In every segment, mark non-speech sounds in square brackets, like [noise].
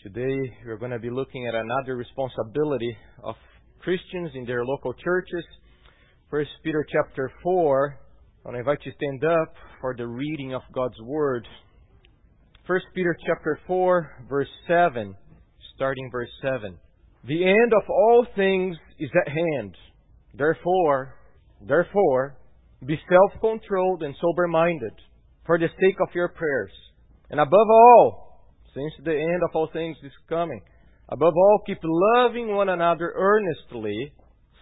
Today we're going to be looking at another responsibility of Christians in their local churches. First Peter chapter 4. and I invite you to stand up for the reading of God's Word. First Peter chapter 4, verse 7, starting verse 7. The end of all things is at hand. Therefore, therefore, be self-controlled and sober-minded for the sake of your prayers. And above all, since the end of all things is coming, above all, keep loving one another earnestly,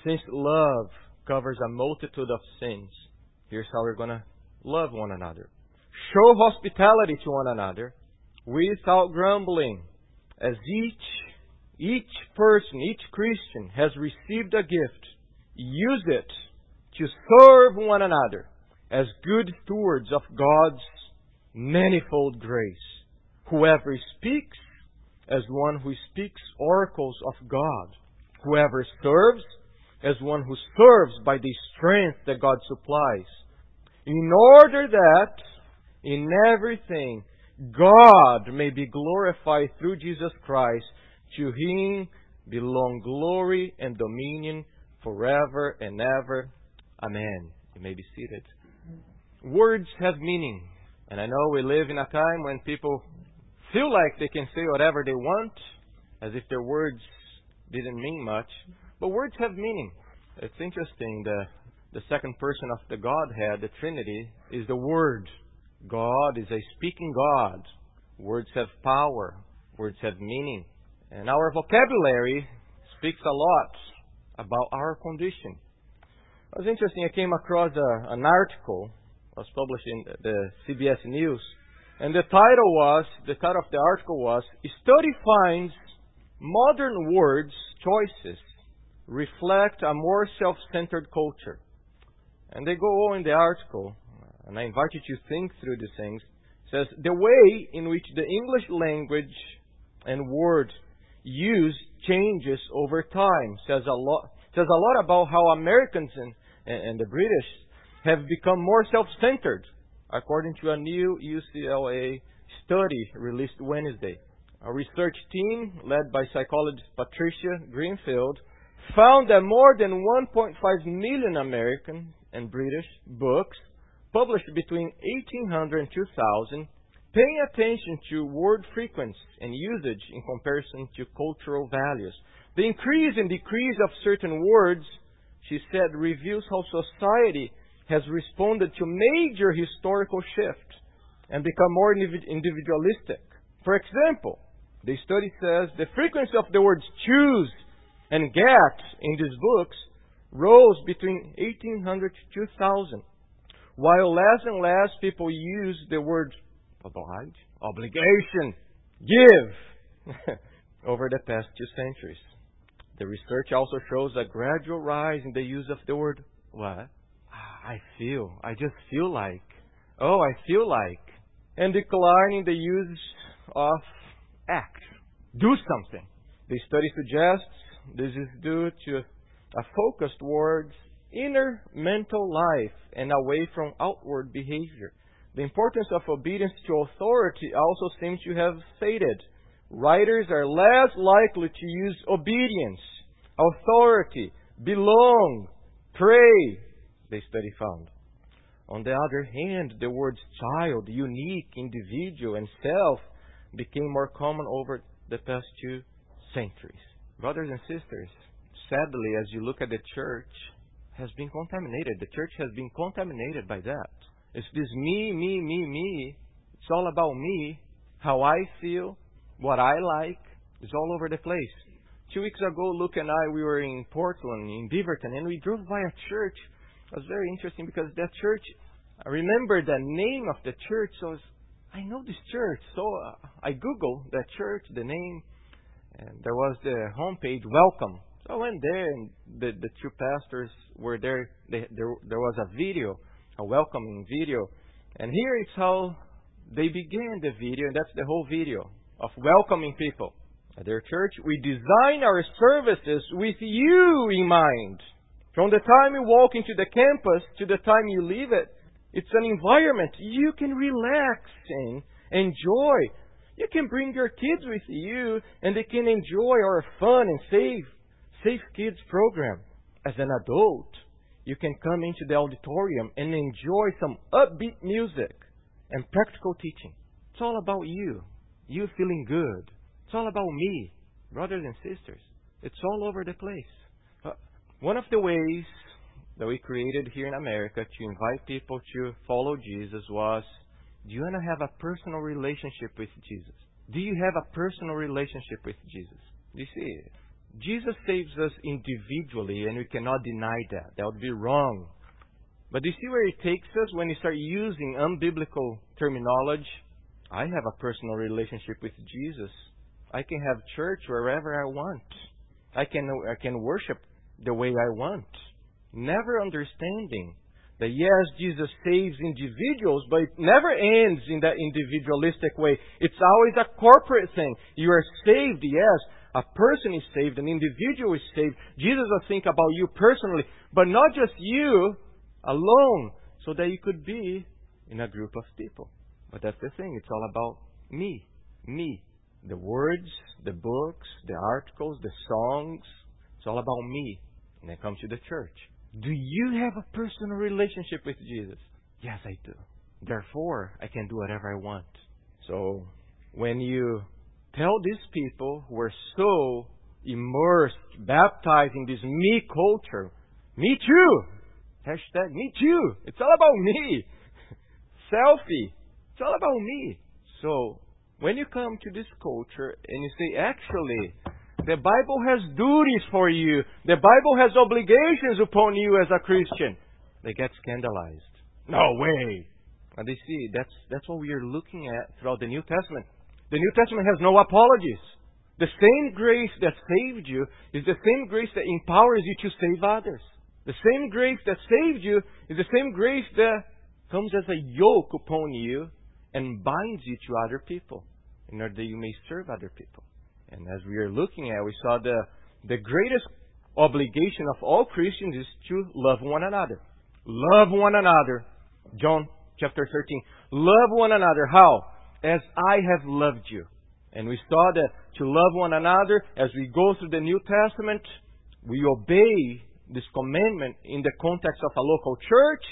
since love covers a multitude of sins. Here's how we're going to love one another. Show hospitality to one another without grumbling, as each each person, each Christian has received a gift. Use it to serve one another as good stewards of God's manifold grace. Whoever speaks, as one who speaks oracles of God. Whoever serves, as one who serves by the strength that God supplies. In order that, in everything, God may be glorified through Jesus Christ. To Him belong glory and dominion forever and ever. Amen. You may be seated. Words have meaning. And I know we live in a time when people feel like they can say whatever they want, as if their words didn't mean much. But words have meaning. It's interesting. The, the second person of the Godhead, the Trinity, is the Word. God is a speaking God. Words have power. Words have meaning. And our vocabulary speaks a lot about our condition. It was interesting. I came across a, an article was published in the CBS News, and the title was the title of the article was "Study finds modern words choices reflect a more self-centered culture." And they go on in the article, and I invite you to think through these things. It says the way in which the English language and word use changes over time says a lot says a lot about how Americans and, and the British have become more self-centered, according to a new UCLA study released Wednesday. A research team led by psychologist Patricia Greenfield found that more than 1.5 million American and British books published between 1800 and 2000 paying attention to word frequency and usage in comparison to cultural values. The increase and decrease of certain words, she said, reveals how society has responded to major historical shifts and become more individualistic. For example, the study says the frequency of the words choose and get in these books rose between 1800 to 2000, while less and less people use the word oblige, obligation, give [laughs] over the past two centuries. The research also shows a gradual rise in the use of the word what? I feel. I just feel like. Oh, I feel like. And declining the use of act. Do something. The study suggests this is due to a focus towards inner mental life and away from outward behavior. The importance of obedience to authority also seems to have faded. Writers are less likely to use obedience, authority, belong, pray, the study found. On the other hand, the words child, unique, individual, and self became more common over the past two centuries. Brothers and sisters, sadly, as you look at the church, has been contaminated. The church has been contaminated by that. It's this me, me, me, me. It's all about me, how I feel, what I like. It's all over the place. Two weeks ago, Luke and I, we were in Portland, in Beaverton, and we drove by a church was very interesting because that church, I remember the name of the church, so I, know this church. So uh, I Googled that church, the name, and there was the homepage, welcome. So I went there, and the, the two pastors were there. They, there. There was a video, a welcoming video. And here is how they began the video, and that's the whole video of welcoming people. At their church, we design our services with you in mind. From the time you walk into the campus to the time you leave it, it's an environment you can relax in, enjoy. You can bring your kids with you and they can enjoy our fun and safe, safe kids program. As an adult, you can come into the auditorium and enjoy some upbeat music and practical teaching. It's all about you. You feeling good. It's all about me, brothers and sisters. It's all over the place. One of the ways that we created here in America to invite people to follow Jesus was do you want to have a personal relationship with Jesus? Do you have a personal relationship with Jesus? You see, Jesus saves us individually, and we cannot deny that. That would be wrong. But do you see where it takes us when you start using unbiblical terminology? I have a personal relationship with Jesus. I can have church wherever I want. I can I can worship the way I want. Never understanding that yes, Jesus saves individuals, but it never ends in that individualistic way. It's always a corporate thing. You are saved, yes. A person is saved, an individual is saved. Jesus will think about you personally, but not just you alone, so that you could be in a group of people. But that's the thing, it's all about me. Me. The words, the books, the articles, the songs. It's all about me. And then come to the church. Do you have a personal relationship with Jesus? Yes, I do. Therefore, I can do whatever I want. So, when you tell these people who are so immersed, baptized in this me culture, me too. Hashtag me too. It's all about me. [laughs] Selfie. It's all about me. So, when you come to this culture and you say, actually, the Bible has duties for you. The Bible has obligations upon you as a Christian. They get scandalized. No way. And they see that's that's what we are looking at throughout the New Testament. The New Testament has no apologies. The same grace that saved you is the same grace that empowers you to save others. The same grace that saved you is the same grace that comes as a yoke upon you and binds you to other people in order that you may serve other people. And as we are looking at, we saw the, the greatest obligation of all Christians is to love one another. Love one another. John chapter 13. Love one another. How? As I have loved you. And we saw that to love one another, as we go through the New Testament, we obey this commandment in the context of a local church,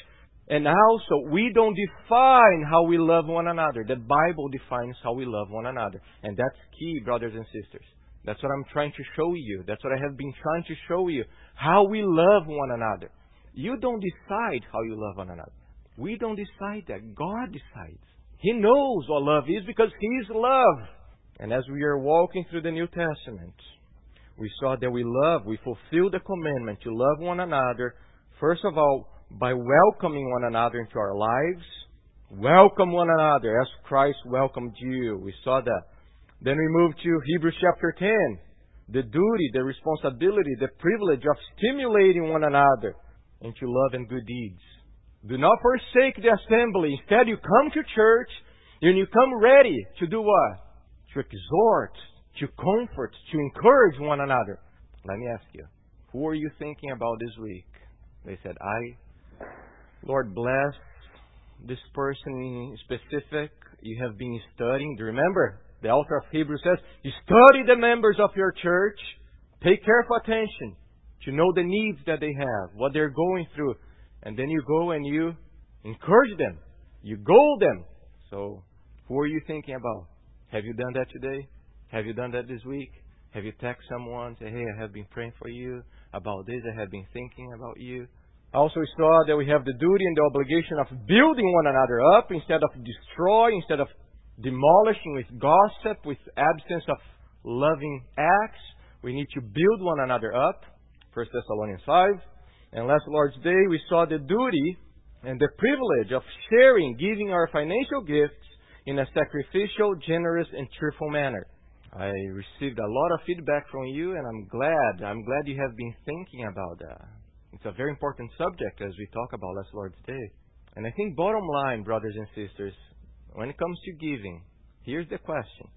and also, we don't define how we love one another. The Bible defines how we love one another. And that's key, brothers and sisters. That's what I'm trying to show you. That's what I have been trying to show you. How we love one another. You don't decide how you love one another. We don't decide that. God decides. He knows what love is because He is love. And as we are walking through the New Testament, we saw that we love, we fulfill the commandment to love one another, first of all, by welcoming one another into our lives. Welcome one another as Christ welcomed you. We saw that. Then we move to Hebrews chapter 10. The duty, the responsibility, the privilege of stimulating one another into love and good deeds. Do not forsake the assembly. Instead, you come to church and you come ready to do what? To exhort, to comfort, to encourage one another. Let me ask you, who are you thinking about this week? They said, I Lord, bless this person in specific you have been studying. Do you remember? The author of Hebrews says, you study the members of your church, pay careful attention to know the needs that they have, what they're going through, and then you go and you encourage them. You goad them. So, who are you thinking about? Have you done that today? Have you done that this week? Have you texted someone, say, hey, I have been praying for you about this, I have been thinking about you? Also, we saw that we have the duty and the obligation of building one another up instead of destroying, instead of demolishing with gossip, with absence of loving acts. We need to build one another up. 1 Thessalonians 5. And last Lord's Day, we saw the duty and the privilege of sharing, giving our financial gifts in a sacrificial, generous, and cheerful manner. I received a lot of feedback from you, and I'm glad. I'm glad you have been thinking about that. It's a very important subject as we talk about last Lord's Day. And I think bottom line, brothers and sisters, when it comes to giving, here's the question.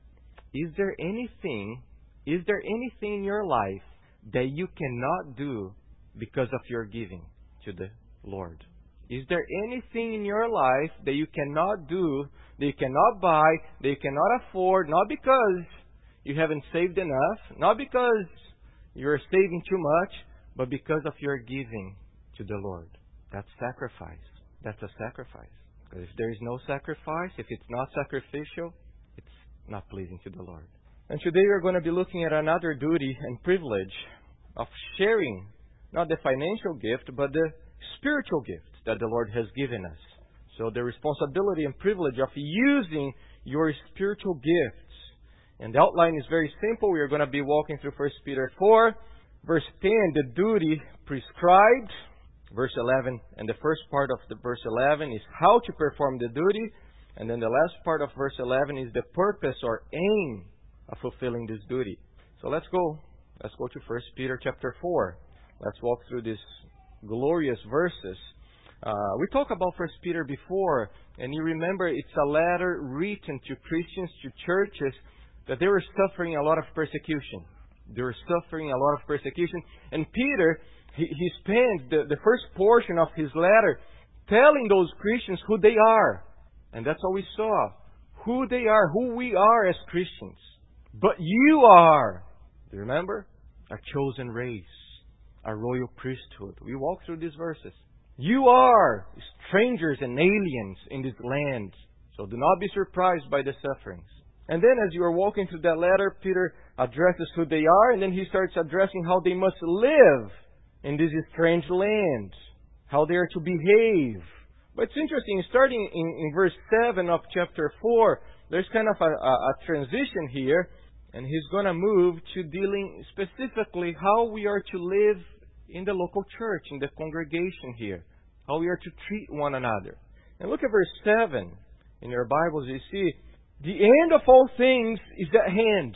Is there anything, is there anything in your life that you cannot do because of your giving to the Lord? Is there anything in your life that you cannot do, that you cannot buy, that you cannot afford, not because you haven't saved enough, not because you're saving too much, but because of your giving to the Lord? That's sacrifice. That's a sacrifice. Because if there is no sacrifice, if it's not sacrificial, it's not pleasing to the Lord. And today we're going to be looking at another duty and privilege of sharing not the financial gift, but the spiritual gift that the Lord has given us. So the responsibility and privilege of using your spiritual gifts. And the outline is very simple. We are going to be walking through 1 Peter 4, verse 10, the duty prescribed, verse 11, and the first part of the verse 11 is how to perform the duty, and then the last part of verse 11 is the purpose or aim of fulfilling this duty. So let's go. Let's go to 1 Peter chapter 4. Let's walk through these glorious verses. Uh, we talked about First Peter before, and you remember it's a letter written to Christians, to churches, that they were suffering a lot of persecution. They were suffering a lot of persecution. And Peter, he, he spent the, the first portion of his letter telling those Christians who they are. And that's all we saw. Who they are, who we are as Christians. But you are, do you remember? A chosen race a royal priesthood. We walk through these verses. You are strangers and aliens in this land, so do not be surprised by the sufferings. And then, as you are walking through that letter, Peter addresses who they are, and then he starts addressing how they must live in this strange land, how they are to behave. But it's interesting, starting in, in verse 7 of chapter 4, there's kind of a, a, a transition here, and he's going to move to dealing specifically how we are to live in the local church, in the congregation here, how we are to treat one another. And look at verse 7 in your Bibles. You see, the end of all things is at hand.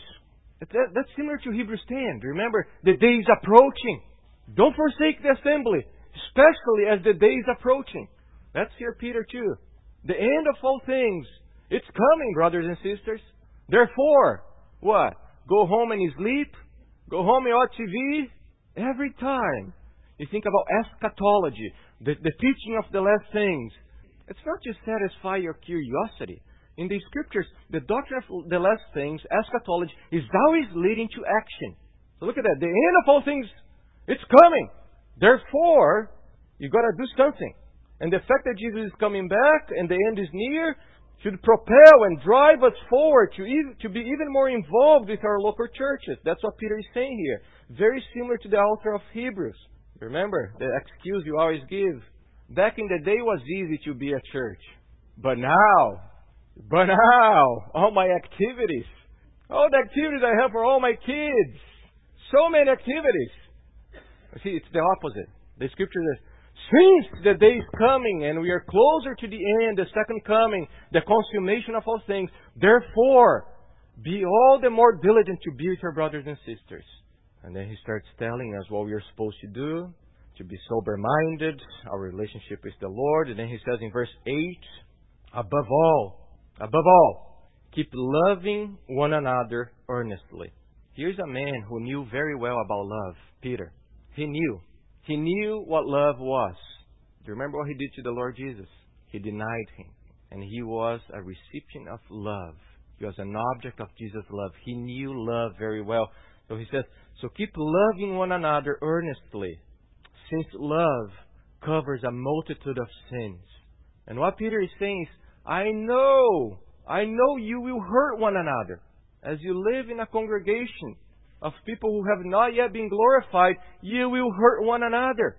That, that's similar to Hebrews 10. Remember, the day is approaching. Don't forsake the assembly, especially as the day is approaching. That's here Peter too. The end of all things. It's coming, brothers and sisters. Therefore, what? Go home and sleep? Go home and watch TV? Every time you think about eschatology, the, the teaching of the last things, it's not just satisfy your curiosity. In the scriptures, the doctrine of the last things, eschatology, is always leading to action. So look at that. The end of all things, it's coming. Therefore, you've got to do something. And the fact that Jesus is coming back and the end is near should propel and drive us forward to, to be even more involved with our local churches. That's what Peter is saying here. Very similar to the author of Hebrews. Remember the excuse you always give. Back in the day it was easy to be a church. But now, but now, all my activities, all the activities I have for all my kids, so many activities. See, it's the opposite. The scripture says, since the day is coming and we are closer to the end, the second coming, the consummation of all things, therefore, be all the more diligent to be with your brothers and sisters. And then he starts telling us what we are supposed to do, to be sober minded, our relationship with the Lord. And then he says in verse 8, above all, above all, keep loving one another earnestly. Here's a man who knew very well about love, Peter. He knew. He knew what love was. Do you remember what he did to the Lord Jesus? He denied him. And he was a recipient of love. He was an object of Jesus' love. He knew love very well. So he says, So keep loving one another earnestly, since love covers a multitude of sins. And what Peter is saying is, I know, I know you will hurt one another. As you live in a congregation of people who have not yet been glorified, you will hurt one another.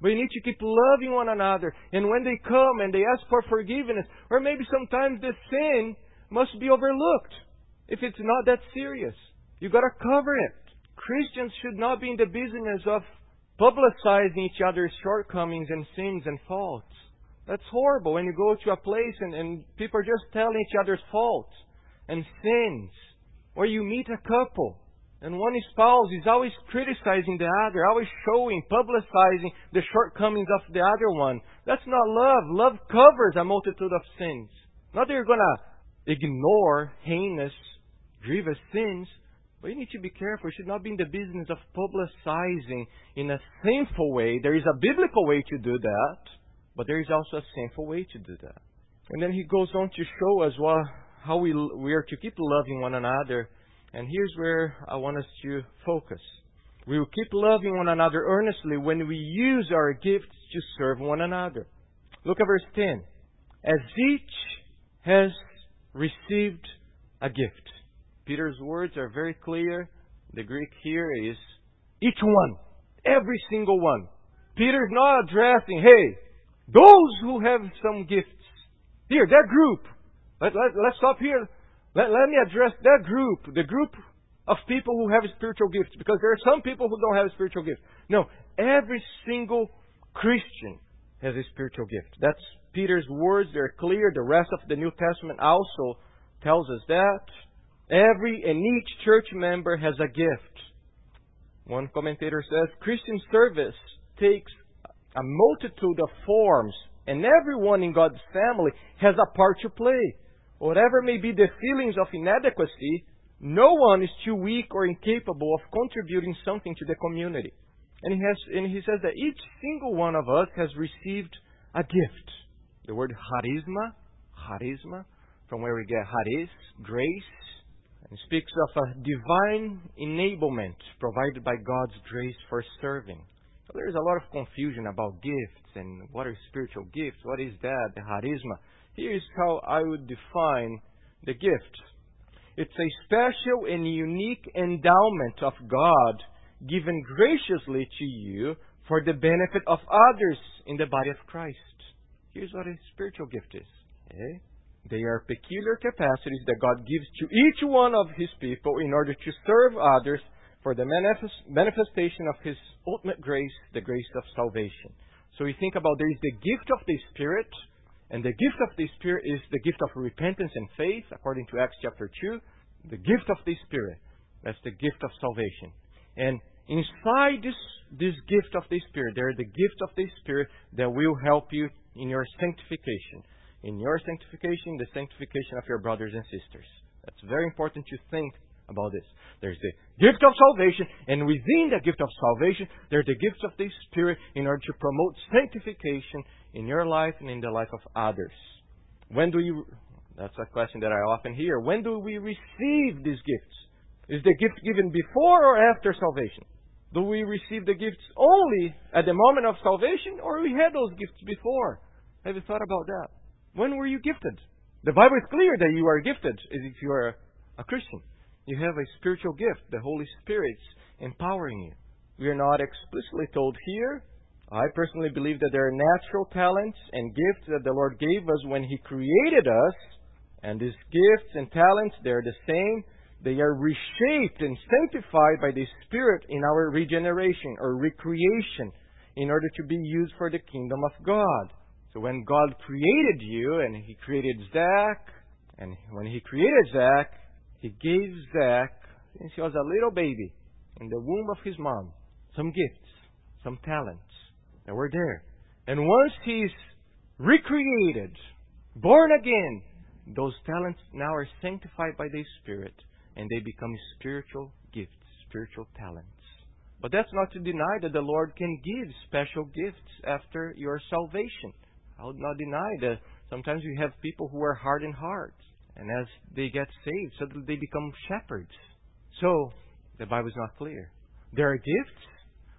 But you need to keep loving one another. And when they come and they ask for forgiveness, or maybe sometimes the sin must be overlooked if it's not that serious. You've got to cover it. Christians should not be in the business of publicizing each other's shortcomings and sins and faults. That's horrible when you go to a place and, and people are just telling each other's faults and sins. Or you meet a couple and one spouse is always criticizing the other, always showing, publicizing the shortcomings of the other one. That's not love. Love covers a multitude of sins. Not that you're going to ignore heinous, grievous sins, but you need to be careful. You should not be in the business of publicizing in a sinful way. There is a biblical way to do that. But there is also a sinful way to do that. And then he goes on to show us how we, we are to keep loving one another. And here's where I want us to focus. We will keep loving one another earnestly when we use our gifts to serve one another. Look at verse 10. As each has received a gift. Peter's words are very clear. The Greek here is each one. Every single one. Peter's not addressing, hey, those who have some gifts. Here, that group. Let, let, let's stop here. Let, let me address that group, the group of people who have spiritual gifts, because there are some people who don't have spiritual gifts. No, every single Christian has a spiritual gift. That's Peter's words. They're clear. The rest of the New Testament also tells us that. Every and each church member has a gift. One commentator says Christian service takes a multitude of forms, and everyone in God's family has a part to play. Whatever may be the feelings of inadequacy, no one is too weak or incapable of contributing something to the community. And he, has, and he says that each single one of us has received a gift. The word charisma, charisma, from where we get charis, grace, and speaks of a divine enablement provided by God's grace for serving. So there is a lot of confusion about gifts and what are spiritual gifts, what is that, the charisma. Here is how I would define the gift. It's a special and unique endowment of God given graciously to you for the benefit of others in the body of Christ. Here's what a spiritual gift is. Okay? Eh? They are peculiar capacities that God gives to each one of His people in order to serve others for the manifestation of His ultimate grace, the grace of salvation. So we think about there is the gift of the Spirit, and the gift of the Spirit is the gift of repentance and faith, according to Acts chapter 2. The gift of the Spirit, that's the gift of salvation. And inside this, this gift of the Spirit, there is the gift of the Spirit that will help you in your sanctification. In your sanctification, the sanctification of your brothers and sisters. That's very important to think about this. There's the gift of salvation, and within the gift of salvation, there are the gifts of the Spirit in order to promote sanctification in your life and in the life of others. When do you, that's a question that I often hear, when do we receive these gifts? Is the gift given before or after salvation? Do we receive the gifts only at the moment of salvation, or we had those gifts before? Have you thought about that? When were you gifted? The Bible is clear that you are gifted if you are a Christian. You have a spiritual gift. The Holy Spirit's empowering you. We are not explicitly told here. I personally believe that there are natural talents and gifts that the Lord gave us when He created us. And these gifts and talents, they're the same. They are reshaped and sanctified by the Spirit in our regeneration or recreation in order to be used for the kingdom of God. So when God created you and He created Zach, and when He created Zach, He gave Zach, since he was a little baby, in the womb of his mom, some gifts, some talents that were there. And once he's recreated, born again, those talents now are sanctified by the Spirit and they become spiritual gifts, spiritual talents. But that's not to deny that the Lord can give special gifts after your salvation. I would not deny that sometimes you have people who are hardened hearts, and as they get saved, suddenly they become shepherds. So, the Bible is not clear. There are gifts.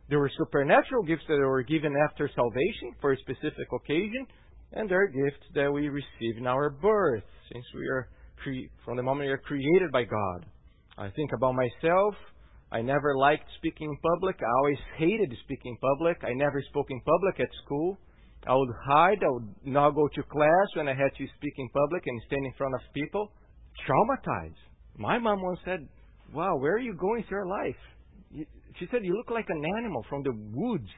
There were supernatural gifts that were given after salvation for a specific occasion, and there are gifts that we receive in our birth, since we are cre- from the moment we are created by God. I think about myself. I never liked speaking in public. I always hated speaking in public. I never spoke in public at school. I would hide. I would not go to class when I had to speak in public and stand in front of people. Traumatized. My mom once said, Wow, where are you going through your life? She said, You look like an animal from the woods.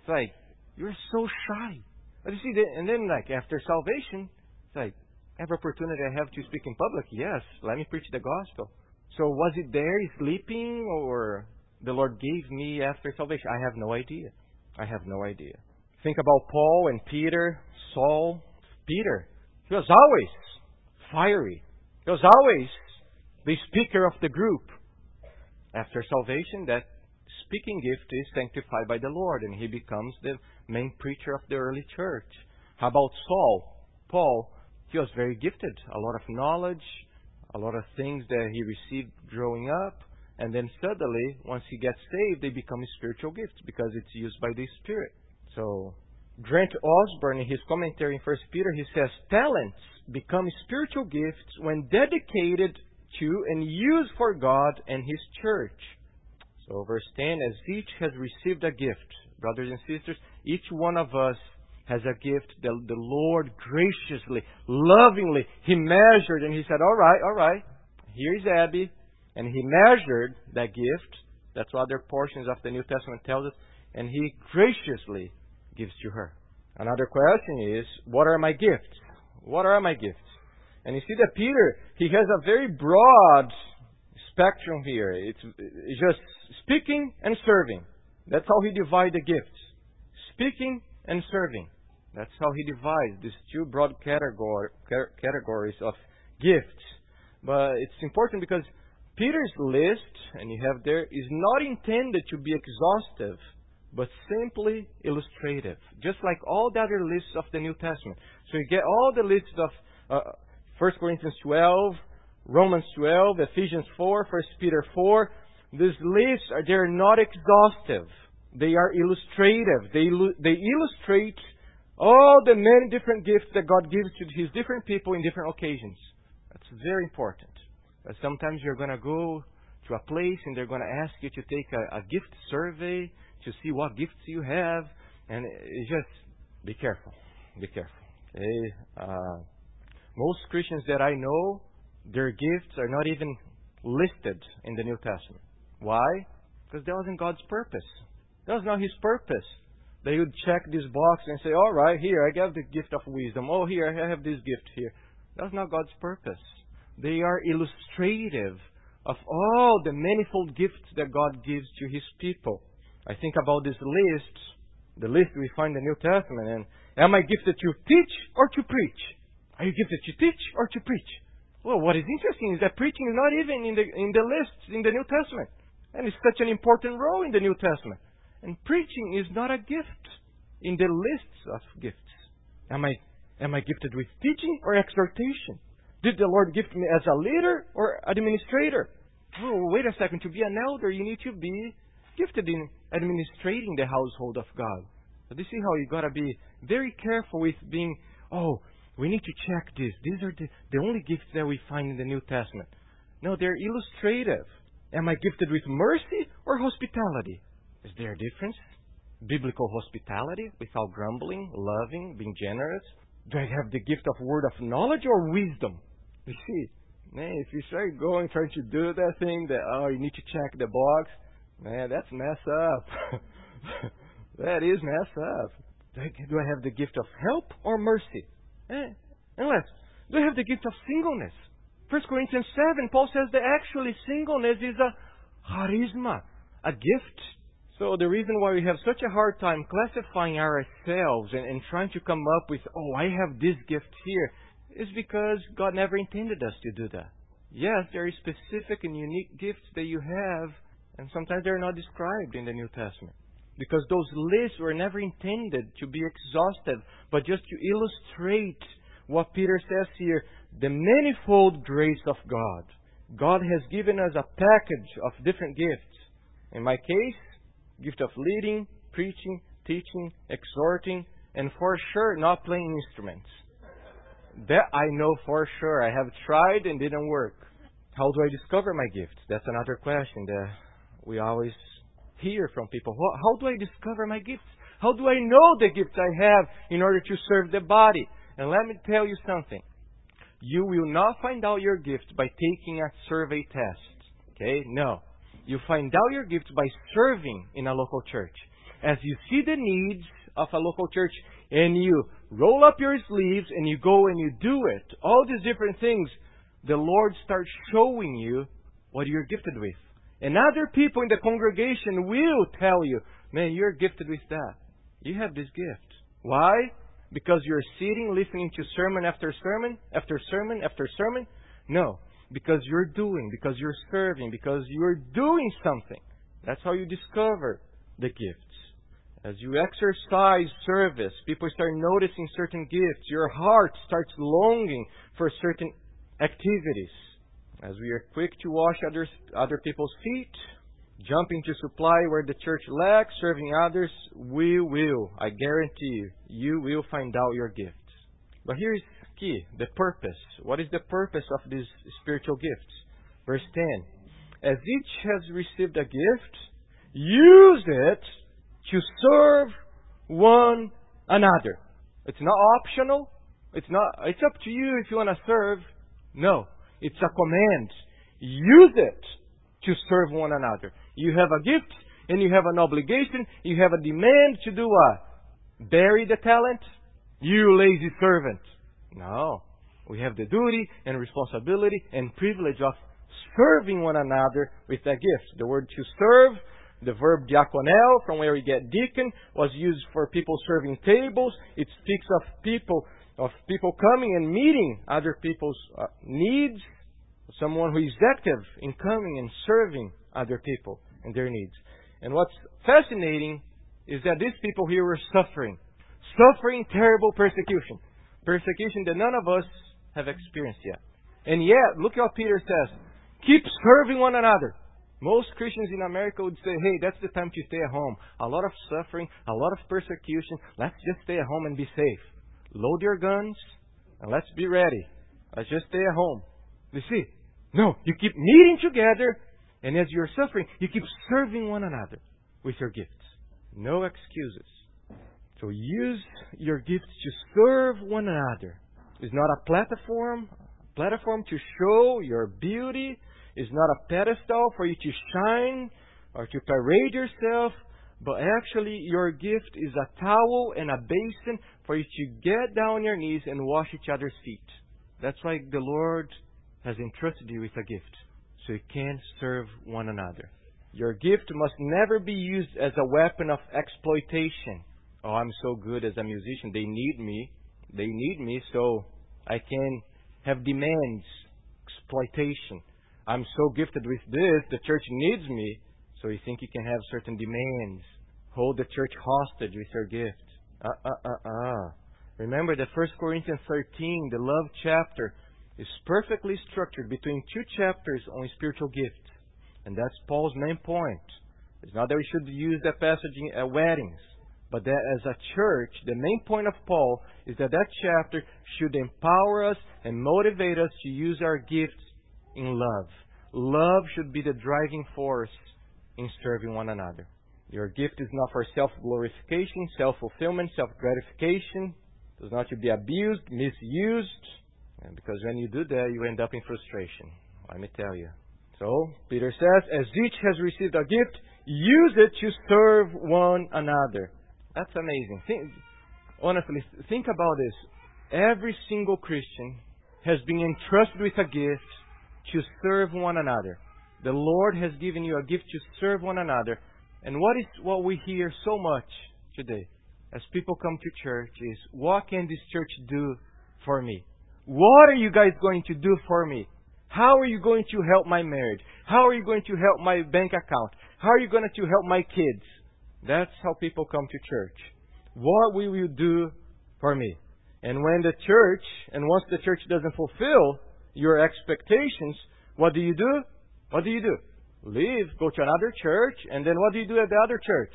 It's like, You're so shy. But you see, and then, like, after salvation, it's like, Every opportunity I have to speak in public, yes, let me preach the gospel. So was it there sleeping or the Lord gave me after salvation? I have no idea. I have no idea. Think about Paul and Peter, Saul, Peter. He was always fiery. He was always the speaker of the group. After salvation, that speaking gift is sanctified by the Lord, and he becomes the main preacher of the early church. How about Saul? Paul, he was very gifted, a lot of knowledge, a lot of things that he received growing up, and then suddenly, once he gets saved, they become spiritual gifts because it's used by the Spirit. So, Grant Osborne, in his commentary in 1 Peter, he says, Talents become spiritual gifts when dedicated to and used for God and His church. So, verse 10 As each has received a gift, brothers and sisters, each one of us has a gift that the Lord graciously, lovingly, He measured and He said, All right, all right, here's Abby. And He measured that gift. That's what other portions of the New Testament tells us. And He graciously gives to her. Another question is, What are my gifts? What are my gifts? And you see that Peter, he has a very broad spectrum here. It's, it's just speaking and serving. That's how he divides the gifts. Speaking and serving. That's how he divides these two broad categories of gifts. But it's important because Peter's list, and you have there, is not intended to be exhaustive, but simply illustrative. Just like all the other lists of the New Testament. So you get all the lists of uh, 1 Corinthians 12, Romans 12, Ephesians 4, 1 Peter 4. These lists are they're not exhaustive. They are illustrative. They, they illustrate all the many different gifts that God gives to His different people in different occasions. That's very important. sometimes you're going to go to a place and they're going to ask you to take a, a gift survey to see what gifts you have, and just be careful. Be careful. Okay? Uh, most Christians that I know, their gifts are not even listed in the New Testament. Why? Because that wasn't God's purpose. That was not His purpose. They would check this box and say, all right, here, I have the gift of wisdom. Oh, here, I have this gift here. That's not God's purpose. They are illustrative of all the manifold gifts that God gives to His people. I think about this list, the list we find in the New Testament, and am I gifted to teach or to preach? Are you gifted to teach or to preach? Well, what is interesting is that preaching is not even in the in the lists in the New Testament, and it's such an important role in the New Testament. And preaching is not a gift in the lists of gifts. Am I am I gifted with teaching or exhortation? Did the Lord gift me as a leader or administrator? Oh, wait a second. To be an elder, you need to be gifted in administrating the household of God. So you see how you gotta be very careful with being, oh, we need to check this. These are the, the only gifts that we find in the New Testament. No, they're illustrative. Am I gifted with mercy or hospitality? Is there a difference? Biblical hospitality without grumbling, loving, being generous? Do I have the gift of word of knowledge or wisdom? You see, man, if you start going trying to do that thing that oh you need to check the box, Man, that's mess up. [laughs] that is mess up. Do I have the gift of help or mercy? Eh, unless, do I have the gift of singleness? 1 Corinthians 7, Paul says that actually singleness is a charisma, a gift. So the reason why we have such a hard time classifying ourselves and, and trying to come up with, oh, I have this gift here, is because God never intended us to do that. Yes, there are specific and unique gifts that you have, and sometimes they're not described in the New Testament. Because those lists were never intended to be exhaustive, but just to illustrate what Peter says here the manifold grace of God. God has given us a package of different gifts. In my case, gift of leading, preaching, teaching, exhorting, and for sure not playing instruments. That I know for sure. I have tried and didn't work. How do I discover my gifts? That's another question that we always hear from people. How do I discover my gifts? How do I know the gifts I have in order to serve the body? And let me tell you something. You will not find out your gifts by taking a survey test. Okay? No. You find out your gifts by serving in a local church. As you see the needs of a local church and you roll up your sleeves and you go and you do it, all these different things, the Lord starts showing you what you're gifted with. And other people in the congregation will tell you, man, you're gifted with that. You have this gift. Why? Because you're sitting listening to sermon after sermon, after sermon, after sermon? No. Because you're doing, because you're serving, because you're doing something. That's how you discover the gifts. As you exercise service, people start noticing certain gifts. Your heart starts longing for certain activities. As we are quick to wash others, other people's feet, jumping to supply where the church lacks, serving others, we will, I guarantee you, you will find out your gifts. But here's key the purpose. What is the purpose of these spiritual gifts? Verse 10 As each has received a gift, use it to serve one another. It's not optional. It's not it's up to you if you want to serve. No. It's a command. Use it to serve one another. You have a gift and you have an obligation, you have a demand to do what? Bury the talent? You lazy servant. No. We have the duty and responsibility and privilege of serving one another with that gift. The word to serve, the verb diakoneo, from where we get deacon, was used for people serving tables. It speaks of people of people coming and meeting other people's uh, needs. Someone who is active in coming and serving other people and their needs. And what's fascinating is that these people here were suffering. Suffering terrible persecution. Persecution that none of us have experienced yet. And yet, look what Peter says. Keep serving one another. Most Christians in America would say, hey, that's the time to stay at home. A lot of suffering, a lot of persecution. Let's just stay at home and be safe. Load your guns and let's be ready. Let's just stay at home. You see? No, you keep meeting together and as you're suffering, you keep serving one another with your gifts. No excuses. So use your gifts to serve one another. It's not a platform, platform to show your beauty. It's not a pedestal for you to shine or to parade yourself. But actually, your gift is a towel and a basin for you to get down on your knees and wash each other's feet. That's why the Lord has entrusted you with a gift so you can serve one another. Your gift must never be used as a weapon of exploitation. Oh, I'm so good as a musician. They need me. They need me so I can have demands, exploitation. I'm so gifted with this, the church needs me, so you think you can have certain demands. Hold the church hostage with your gift. Uh, uh, uh, uh. Remember that 1 Corinthians 13, the love chapter, is perfectly structured between two chapters on spiritual gifts. And that's Paul's main point. It's not that we should use that passage at weddings, but that as a church, the main point of Paul is that that chapter should empower us and motivate us to use our gifts in love. Love should be the driving force in serving one another. Your gift is not for self glorification, self fulfillment, self gratification. It is not to be abused, misused. Because when you do that, you end up in frustration. Let me tell you. So, Peter says, as each has received a gift, use it to serve one another. That's amazing. Think, honestly, think about this. Every single Christian has been entrusted with a gift to serve one another. The Lord has given you a gift to serve one another. And what is what we hear so much today as people come to church is, what can this church do for me? What are you guys going to do for me? How are you going to help my marriage? How are you going to help my bank account? How are you going to help my kids? That's how people come to church. What will you do for me? And when the church, and once the church doesn't fulfill your expectations, what do you do? What do you do? Leave, go to another church, and then what do you do at the other church?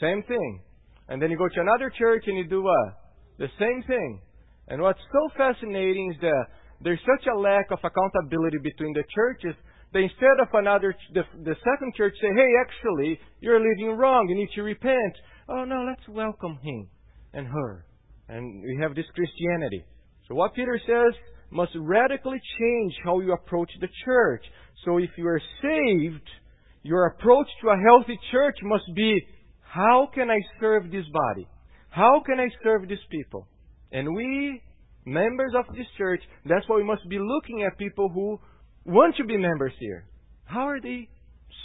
Same thing. And then you go to another church and you do what? The same thing. And what's so fascinating is that there's such a lack of accountability between the churches that instead of another, the, the second church say, hey, actually, you're living wrong, you need to repent. Oh no, let's welcome him and her. And we have this Christianity. So what Peter says must radically change how you approach the church. So if you are saved, your approach to a healthy church must be, how can I serve this body? How can I serve these people? And we, members of this church, that's why we must be looking at people who want to be members here. How are they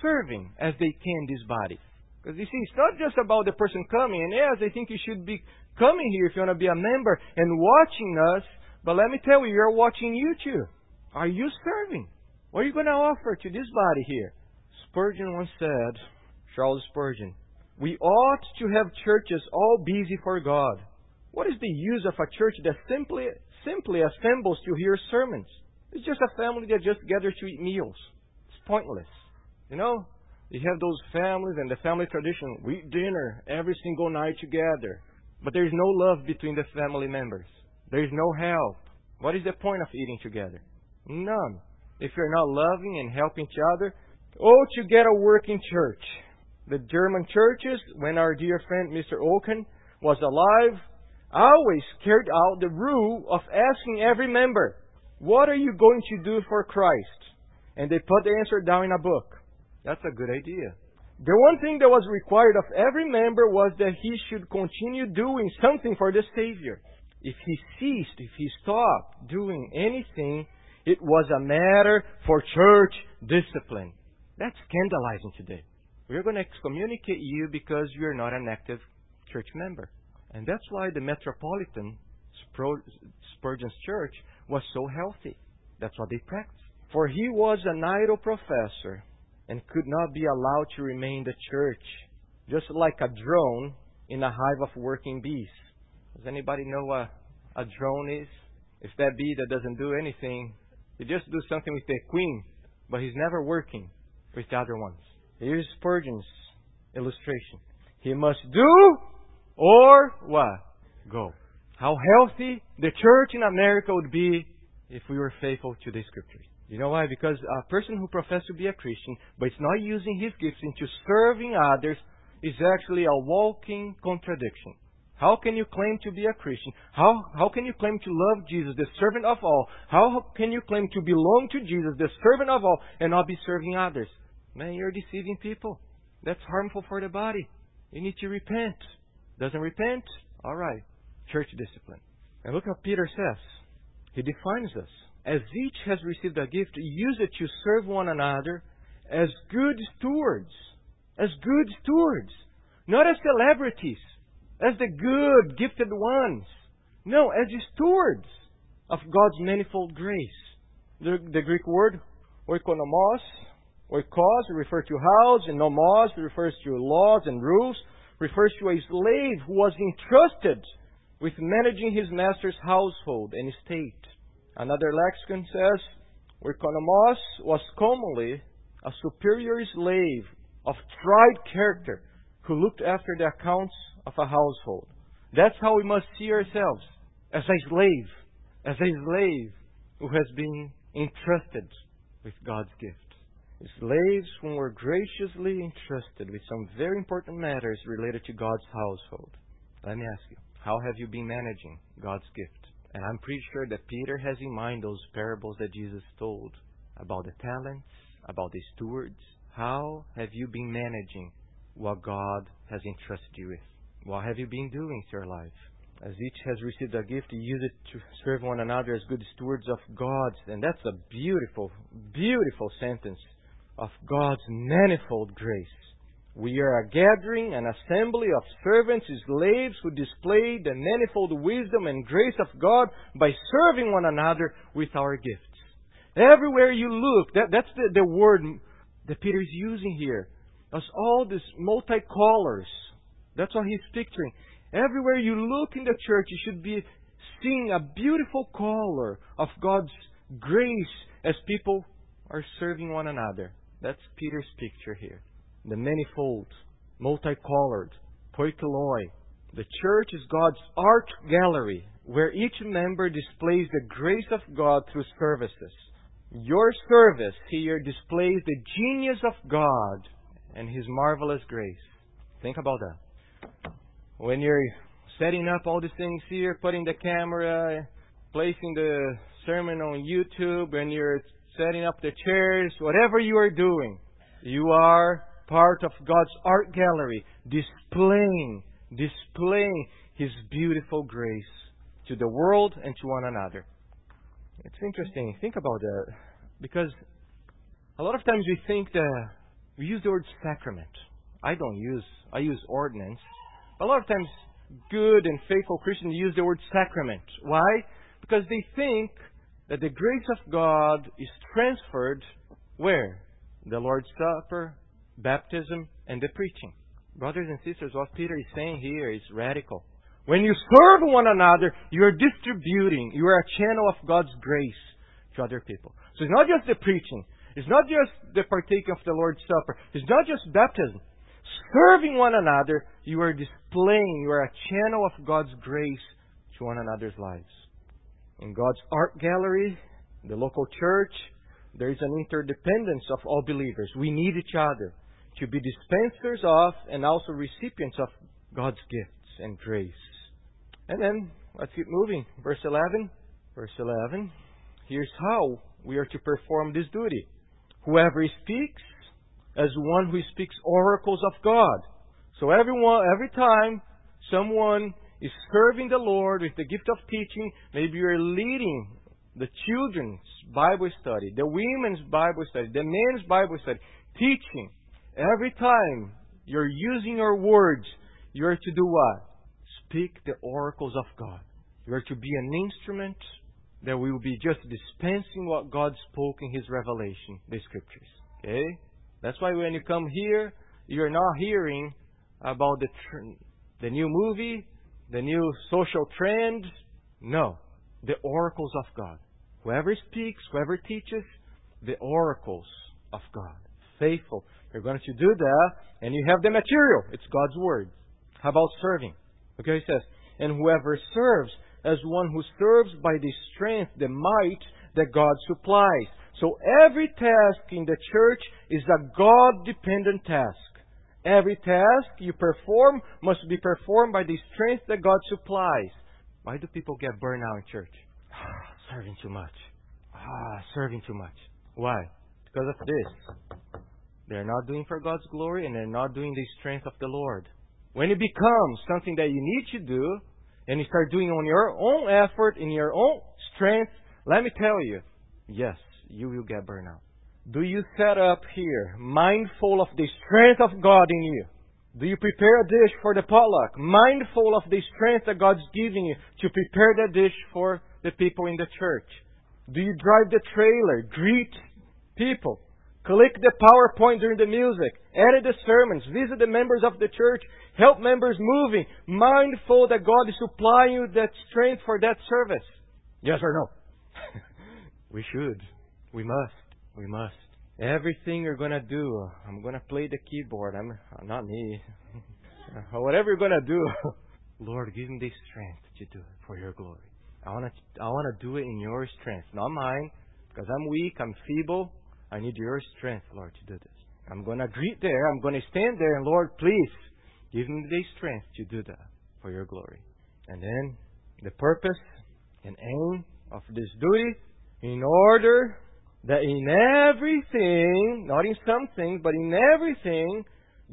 serving as they can this body? Because you see, it's not just about the person coming, and yes, I think you should be coming here if you want to be a member and watching us, but let me tell you, you're watching YouTube. Are you serving? What are you going to offer to this body here? Spurgeon once said, Charles Spurgeon, We ought to have churches all busy for God. What is the use of a church that simply simply assembles to hear sermons? It's just a family that just gathers to eat meals. It's pointless. You know, you have those families and the family tradition. We eat dinner every single night together. But there's no love between the family members. There's no help. What is the point of eating together? None. If you're not loving and helping each other, oh, to get a working church. The German churches, when our dear friend Mr. Oncken was alive, always carried out the rule of asking every member, What are you going to do for Christ? And they put the answer down in a book. That's a good idea. The one thing that was required of every member was that he should continue doing something for the Savior. If he ceased, if he stopped doing anything, it was a matter for church discipline. That's scandalizing today. We're going to excommunicate you because you're not an active church member. And that's why the Metropolitan Spurgeon's church was so healthy. That's what they practiced. For he was an idle professor and could not be allowed to remain in the church, just like a drone in a hive of working bees. Does anybody know what a drone is? It's that bee that doesn't do anything. He just do something with the queen, but he's never working with the other ones. Here's Spurgeon's illustration. He must do or what? Go. How healthy the church in America would be if we were faithful to the scriptures. You know why? Because a person who professes to be a Christian, but is not using his gifts into serving others, is actually a walking contradiction. How can you claim to be a Christian? How, how can you claim to love Jesus, the servant of all? How can you claim to belong to Jesus, the servant of all, and not be serving others? Man, you're deceiving people. That's harmful for the body. You need to repent. Doesn't repent? All right. Church discipline. And look what Peter says. He defines us. As each has received a gift, use it to serve one another as good stewards. As good stewards. Not as celebrities. As the good, gifted ones. No, as the stewards of God's manifold grace. The, the Greek word, oikonomos, oikos, refers to house, and nomos refers to laws and rules, refers to a slave who was entrusted with managing his master's household and estate. Another lexicon says, Oikonomos was commonly a superior slave of tried character who looked after the accounts of a household. That's how we must see ourselves as a slave, as a slave who has been entrusted with God's gift. Slaves whom were graciously entrusted with some very important matters related to God's household. Let me ask you, how have you been managing God's gift? And I'm pretty sure that Peter has in mind those parables that Jesus told about the talents, about the stewards. How have you been managing what God has entrusted you with? What have you been doing to your life? As each has received a gift, use it to serve one another as good stewards of God's. And that's a beautiful, beautiful sentence of God's manifold grace. We are a gathering, an assembly of servants, slaves who display the manifold wisdom and grace of God by serving one another with our gifts. Everywhere you look, that, that's the, the word that Peter is using here. That's all these multicolors. That's what he's picturing. Everywhere you look in the church, you should be seeing a beautiful color of God's grace as people are serving one another. That's Peter's picture here the manifold, multicolored, poikiloi. The church is God's art gallery where each member displays the grace of God through services. Your service here displays the genius of God and His marvelous grace. Think about that. When you're setting up all these things here, putting the camera, placing the sermon on YouTube, and you're setting up the chairs, whatever you are doing, you are part of God's art gallery, displaying, displaying His beautiful grace to the world and to one another. It's interesting. Think about that. Because a lot of times we think that we use the word sacrament. I don't use, I use ordinance. But a lot of times good and faithful Christians use the word sacrament. Why? Because they think that the grace of God is transferred where? The Lord's Supper, baptism, and the preaching. Brothers and sisters, what Peter is saying here is radical. When you serve one another, you are distributing, you are a channel of God's grace to other people. So it's not just the preaching, it's not just the partaking of the Lord's Supper, it's not just baptism. Serving one another, you are displaying, you are a channel of God's grace to one another's lives. In God's art gallery, the local church, there is an interdependence of all believers. We need each other to be dispensers of and also recipients of God's gifts and grace. And then, let's keep moving. Verse 11. Verse 11. Here's how we are to perform this duty. Whoever speaks, as one who speaks oracles of God. So everyone, every time someone is serving the Lord with the gift of teaching, maybe you're leading the children's Bible study, the women's Bible study, the men's Bible study, teaching. Every time you're using your words, you're to do what? Speak the oracles of God. You're to be an instrument that we will be just dispensing what God spoke in His revelation, the Scriptures. Okay? That's why when you come here, you're not hearing about the tr- the new movie, the new social trend. No, the oracles of God. Whoever speaks, whoever teaches, the oracles of God. Faithful. You're going to do that, and you have the material. It's God's Word. How about serving? Okay, he says, and whoever serves as one who serves by the strength, the might that God supplies. So every task in the church is a God dependent task. Every task you perform must be performed by the strength that God supplies. Why do people get burned out in church? serving too much. Ah, serving too much. Why? Because of this. They're not doing for God's glory and they're not doing the strength of the Lord. When it becomes something that you need to do and you start doing on your own effort, in your own strength, let me tell you, yes, you will get burned out. Do you set up here mindful of the strength of God in you? Do you prepare a dish for the potluck, mindful of the strength that God's giving you to prepare that dish for the people in the church? Do you drive the trailer, greet people, collect the PowerPoint during the music, edit the sermons, visit the members of the church, help members moving, mindful that God is supplying you that strength for that service? Yes or no? [laughs] we should. We must. We must. Everything you're gonna do, I'm gonna play the keyboard. I'm not me. [laughs] Whatever you're gonna do, [laughs] Lord, give me the strength to do it for your glory. I wanna, I wanna do it in your strength, not mine, because I'm weak, I'm feeble. I need your strength, Lord, to do this. I'm gonna greet there. I'm gonna stand there, and Lord, please give me the strength to do that for your glory. And then the purpose and aim of this duty, in order that in everything, not in some things, but in everything,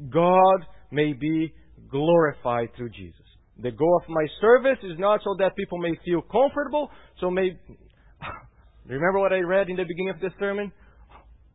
God may be glorified through Jesus. The goal of my service is not so that people may feel comfortable, so may. [laughs] Remember what I read in the beginning of the sermon?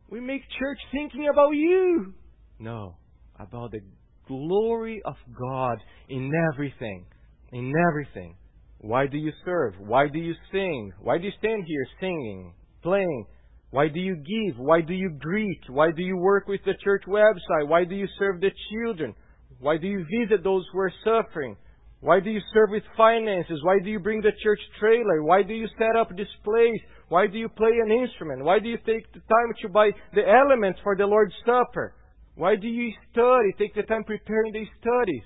We make church thinking about you. No, about the glory of God in everything. In everything. Why do you serve? Why do you sing? Why do you stand here singing, playing? Why do you give? Why do you greet? Why do you work with the church website? Why do you serve the children? Why do you visit those who are suffering? Why do you serve with finances? Why do you bring the church trailer? Why do you set up displays? Why do you play an instrument? Why do you take the time to buy the elements for the Lord's Supper? Why do you study? Take the time preparing the studies.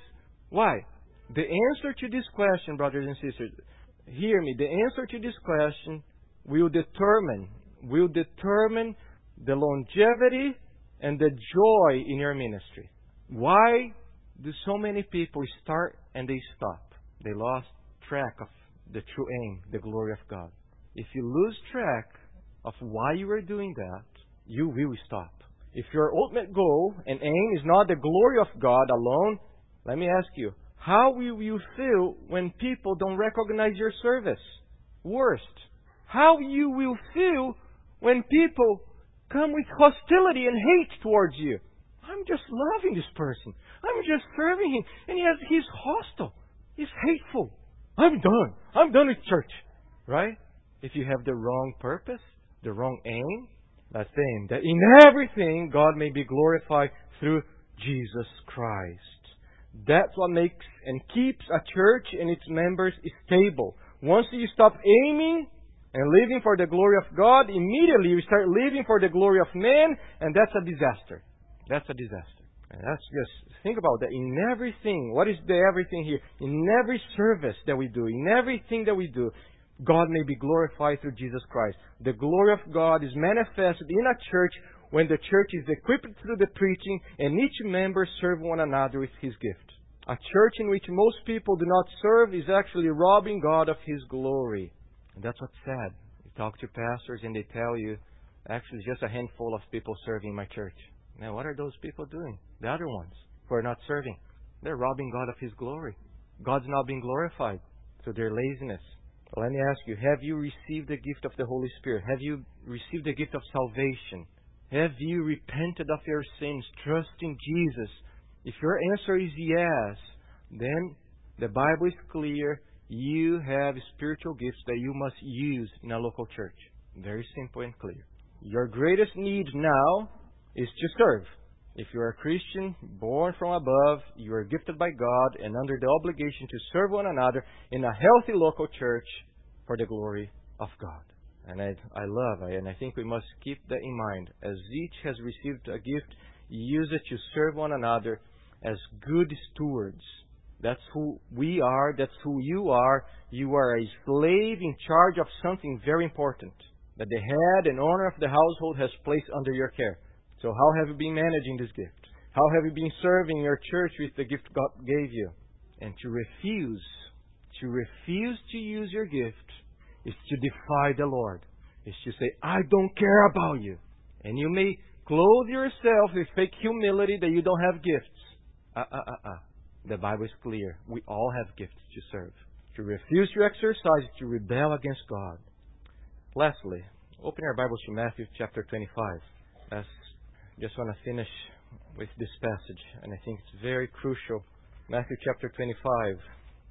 Why? The answer to this question, brothers and sisters, hear me, the answer to this question will determine will determine the longevity and the joy in your ministry. Why do so many people start and they stop? They lost track of the true aim, the glory of God. If you lose track of why you are doing that, you will stop. If your ultimate goal and aim is not the glory of God alone, let me ask you, how will you feel when people don't recognize your service? Worst, how you will feel when people come with hostility and hate towards you. I'm just loving this person. I'm just serving him. And yet he's hostile. He's hateful. I'm done. I'm done with church. Right? If you have the wrong purpose, the wrong aim, that's the aim. That in everything God may be glorified through Jesus Christ. That's what makes and keeps a church and its members stable. Once you stop aiming and living for the glory of God, immediately you start living for the glory of man, and that's a disaster. That's a disaster. And that's just think about that in everything. What is the everything here? In every service that we do, in everything that we do, God may be glorified through Jesus Christ. The glory of God is manifested in a church when the church is equipped through the preaching and each member serve one another with his gift. A church in which most people do not serve is actually robbing God of his glory. And that's what's sad. You talk to pastors and they tell you, actually, just a handful of people serving my church. Now, what are those people doing? The other ones who are not serving. They're robbing God of his glory. God's not being glorified through their laziness. Let me ask you, have you received the gift of the Holy Spirit? Have you received the gift of salvation? Have you repented of your sins, trusting Jesus? If your answer is yes, then the Bible is clear. You have spiritual gifts that you must use in a local church. Very simple and clear. Your greatest need now is to serve. If you are a Christian, born from above, you are gifted by God and under the obligation to serve one another in a healthy local church for the glory of God. And I, I love, and I think we must keep that in mind. As each has received a gift, use it to serve one another as good stewards. That's who we are. That's who you are. You are a slave in charge of something very important that the head and owner of the household has placed under your care. So, how have you been managing this gift? How have you been serving your church with the gift God gave you? And to refuse, to refuse to use your gift is to defy the Lord. Is to say, I don't care about you. And you may clothe yourself with fake humility that you don't have gifts. Uh, uh, uh, uh. The Bible is clear. We all have gifts to serve. To refuse to exercise, is to rebel against God. Lastly, open our Bibles to Matthew chapter 25. I just want to finish with this passage, and I think it's very crucial. Matthew chapter 25,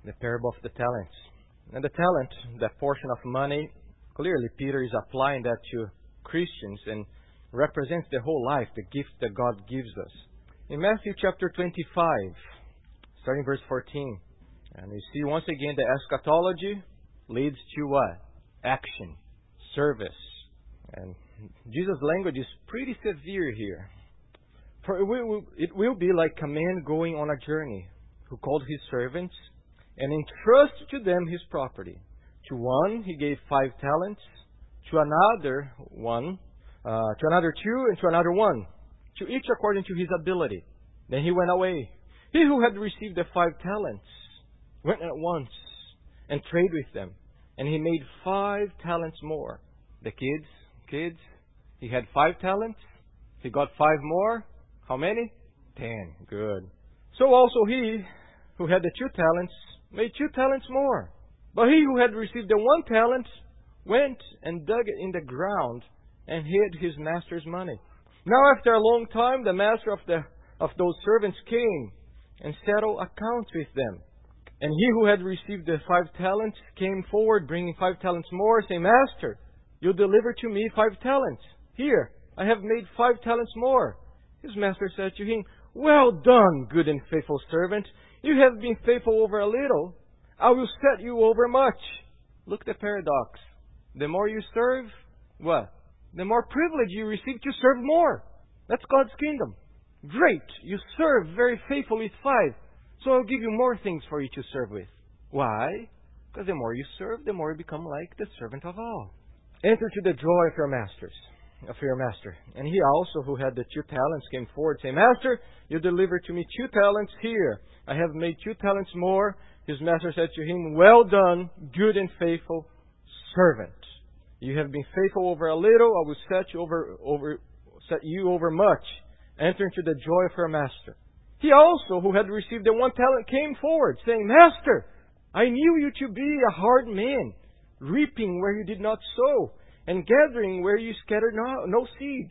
the parable of the talents. And the talent, that portion of money, clearly Peter is applying that to Christians and represents the whole life, the gift that God gives us. In Matthew chapter 25, starting verse 14, and you see once again the eschatology leads to what? Action, service. And Jesus' language is pretty severe here. For it will, it will be like a man going on a journey who called his servants and entrusted to them his property. To one he gave five talents, to another one, uh, to another two, and to another one, to each according to his ability. Then he went away. He who had received the five talents went at once and traded with them, and he made five talents more. The kids, kids, he had five talents. He got five more. How many? Ten. Good. So also he who had the two talents made two talents more. But he who had received the one talent went and dug it in the ground and hid his master's money. Now, after a long time, the master of, the, of those servants came and settled accounts with them. And he who had received the five talents came forward, bringing five talents more, saying, Master, you deliver to me five talents. Here, I have made five talents more. His master said to him, Well done, good and faithful servant. You have been faithful over a little. I will set you over much. Look at the paradox. The more you serve, what? The more privilege you receive to serve more. That's God's kingdom. Great. You serve very faithfully with five. So I'll give you more things for you to serve with. Why? Because the more you serve, the more you become like the servant of all. Enter to the joy of your masters of your master. And he also, who had the two talents, came forward, saying, Master, you delivered to me two talents here. I have made two talents more. His master said to him, Well done, good and faithful servant. You have been faithful over a little, I will set you over, over set you over much. Enter into the joy of your master. He also, who had received the one talent, came forward, saying, Master, I knew you to be a hard man, reaping where you did not sow and gathering where you scattered no, no seed.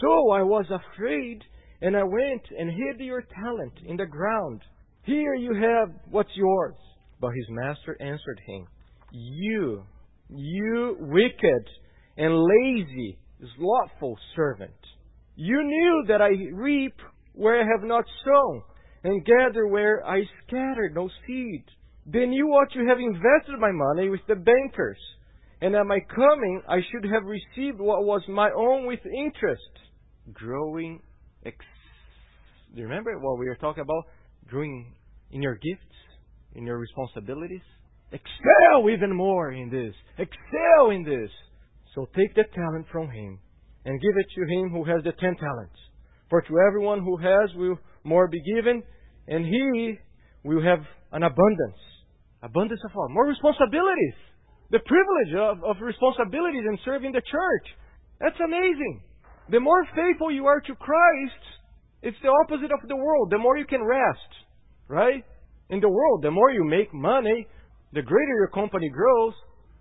So I was afraid, and I went and hid your talent in the ground. Here you have what's yours. But his master answered him, You, you wicked and lazy, slothful servant. You knew that I reap where I have not sown, and gather where I scattered no seed. Then you ought to have invested my money with the bankers, and at my coming I should have received what was my own with interest. Growing. Ex- Do you remember what we were talking about? Growing in your gifts, in your responsibilities. Excel even more in this. Excel in this. So take the talent from him and give it to him who has the ten talents. For to everyone who has will more be given, and he will have an abundance. Abundance of what? More responsibilities. The privilege of, of responsibilities and serving the church. That's amazing. The more faithful you are to Christ, it's the opposite of the world. The more you can rest, right? In the world, the more you make money, the greater your company grows,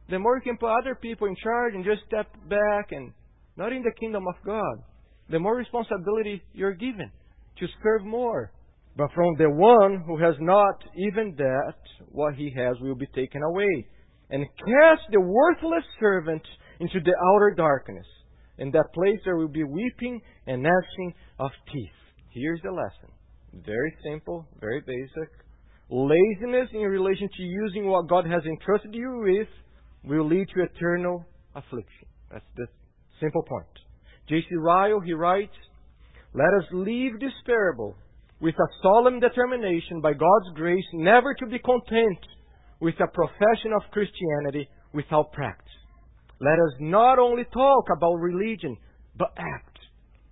the more you can put other people in charge and just step back and not in the kingdom of God. The more responsibility you're given to serve more. But from the one who has not even that, what he has will be taken away. And cast the worthless servant into the outer darkness. In that place there will be weeping and gnashing of teeth. Here's the lesson. Very simple, very basic. Laziness in relation to using what God has entrusted you with will lead to eternal affliction. That's the simple point. J.C. Ryle, he writes, Let us leave this parable with a solemn determination by God's grace never to be content with a profession of Christianity without practice. Let us not only talk about religion, but act.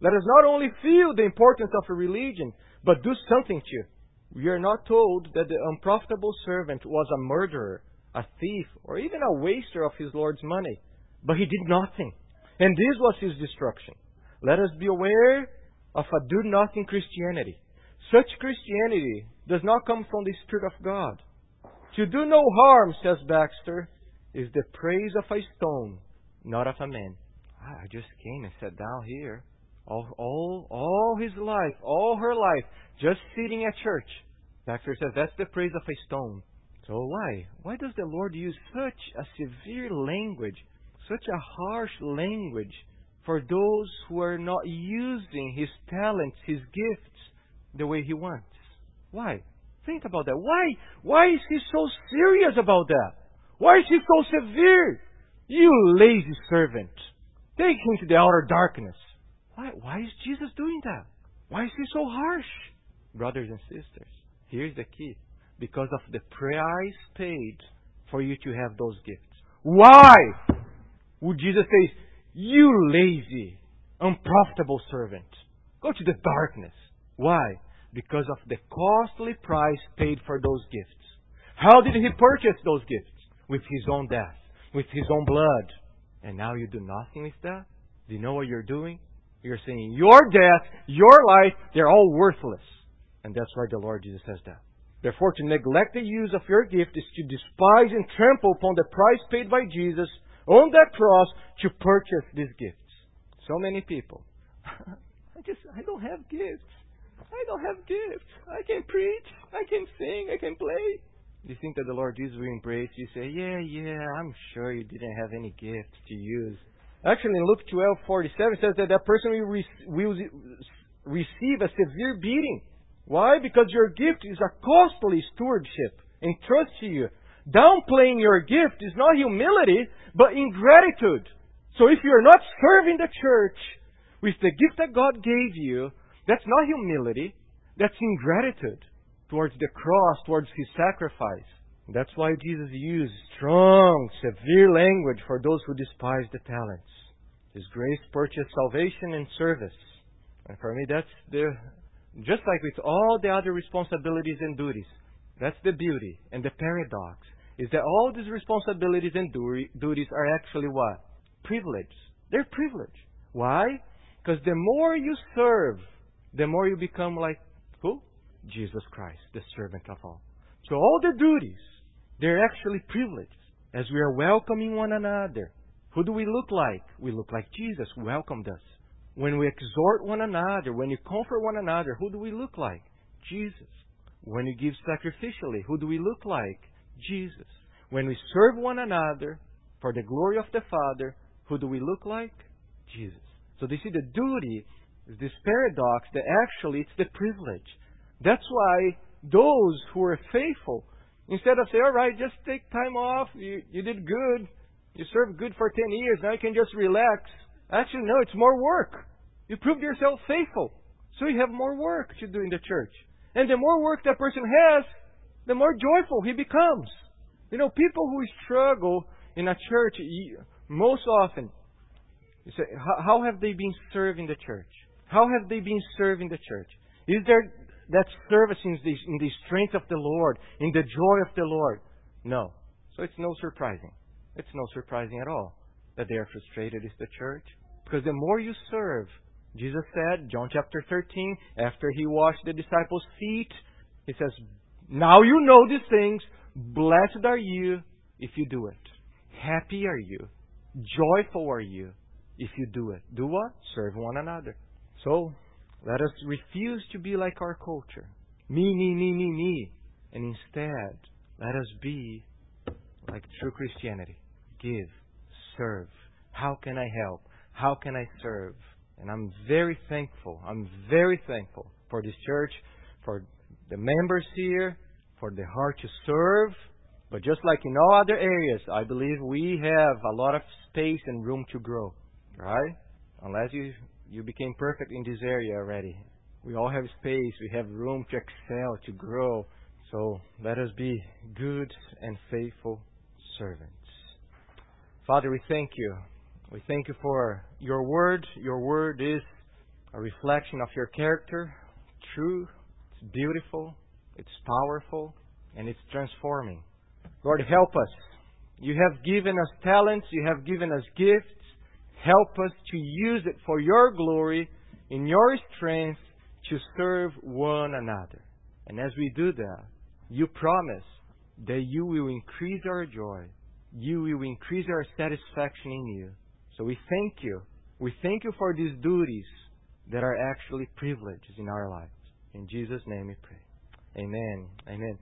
Let us not only feel the importance of a religion, but do something too. We are not told that the unprofitable servant was a murderer, a thief, or even a waster of his Lord's money. But he did nothing. And this was his destruction. Let us be aware of a do nothing Christianity. Such Christianity does not come from the Spirit of God. To do no harm, says Baxter, is the praise of a stone, not of a man. Ah, I just came and sat down here all, all, all his life, all her life, just sitting at church. Baxter says that's the praise of a stone. So why? Why does the Lord use such a severe language, such a harsh language for those who are not using his talents, his gifts, the way he wants? Why? Think about that. Why? Why is he so serious about that? Why is he so severe? You lazy servant. Take him to the outer darkness. Why, why is Jesus doing that? Why is he so harsh? Brothers and sisters, here's the key. Because of the price paid for you to have those gifts. Why would Jesus say, You lazy, unprofitable servant, go to the darkness? Why? Because of the costly price paid for those gifts. How did he purchase those gifts? With his own death, with his own blood. And now you do nothing with that? Do you know what you're doing? You're saying your death, your life, they're all worthless. And that's why the Lord Jesus says that. Therefore, to neglect the use of your gift is to despise and trample upon the price paid by Jesus on that cross to purchase these gifts. So many people. [laughs] I just, I don't have gifts. I don't have gifts. I can preach. I can sing. I can play. You think that the Lord Jesus will embrace you? Say, yeah, yeah, I'm sure you didn't have any gifts to use. Actually, in Luke 12:47 says that that person will, re- will receive a severe beating. Why? Because your gift is a costly stewardship entrusted to you. Downplaying your gift is not humility, but ingratitude. So if you're not serving the church with the gift that God gave you, that's not humility. That's ingratitude towards the cross, towards His sacrifice. That's why Jesus used strong, severe language for those who despise the talents. His grace purchased salvation and service. And for me, that's the, just like with all the other responsibilities and duties, that's the beauty and the paradox, is that all these responsibilities and duties are actually what? Privilege. They're privilege. Why? Because the more you serve, the more you become like who? Jesus Christ, the servant of all. So all the duties, they're actually privileges as we are welcoming one another. Who do we look like? We look like Jesus welcomed us. When we exhort one another, when you comfort one another, who do we look like? Jesus. When we give sacrificially, who do we look like? Jesus. When we serve one another for the glory of the Father, who do we look like? Jesus. So they see the duty is this paradox that actually it's the privilege. That's why those who are faithful, instead of saying, all right, just take time off, you, you did good, you served good for 10 years, now you can just relax. Actually, no, it's more work. You proved yourself faithful. So you have more work to do in the church. And the more work that person has, the more joyful he becomes. You know, people who struggle in a church, most often, you say, how have they been serving the church? How have they been serving the church? Is there that service in the, in the strength of the Lord, in the joy of the Lord? No. So it's no surprising. It's no surprising at all that they are frustrated is the church. Because the more you serve, Jesus said, John chapter 13, after he washed the disciples' feet, he says, Now you know these things. Blessed are you if you do it. Happy are you. Joyful are you if you do it. Do what? Serve one another. So, let us refuse to be like our culture. Me, me, me, me, me. And instead, let us be like true Christianity. Give. Serve. How can I help? How can I serve? And I'm very thankful. I'm very thankful for this church, for the members here, for the heart to serve. But just like in all other areas, I believe we have a lot of space and room to grow. Right? Unless you, you became perfect in this area already. We all have space. We have room to excel, to grow. So let us be good and faithful servants. Father, we thank you we thank you for your word. Your word is a reflection of your character, true, it's beautiful, it's powerful, and it's transforming. Lord, help us. You have given us talents, you have given us gifts. Help us to use it for your glory, in your strength, to serve one another. And as we do that, you promise that you will increase our joy, you will increase our satisfaction in you so we thank you. We thank you for these duties that are actually privileges in our lives. In Jesus' name we pray. Amen. Amen.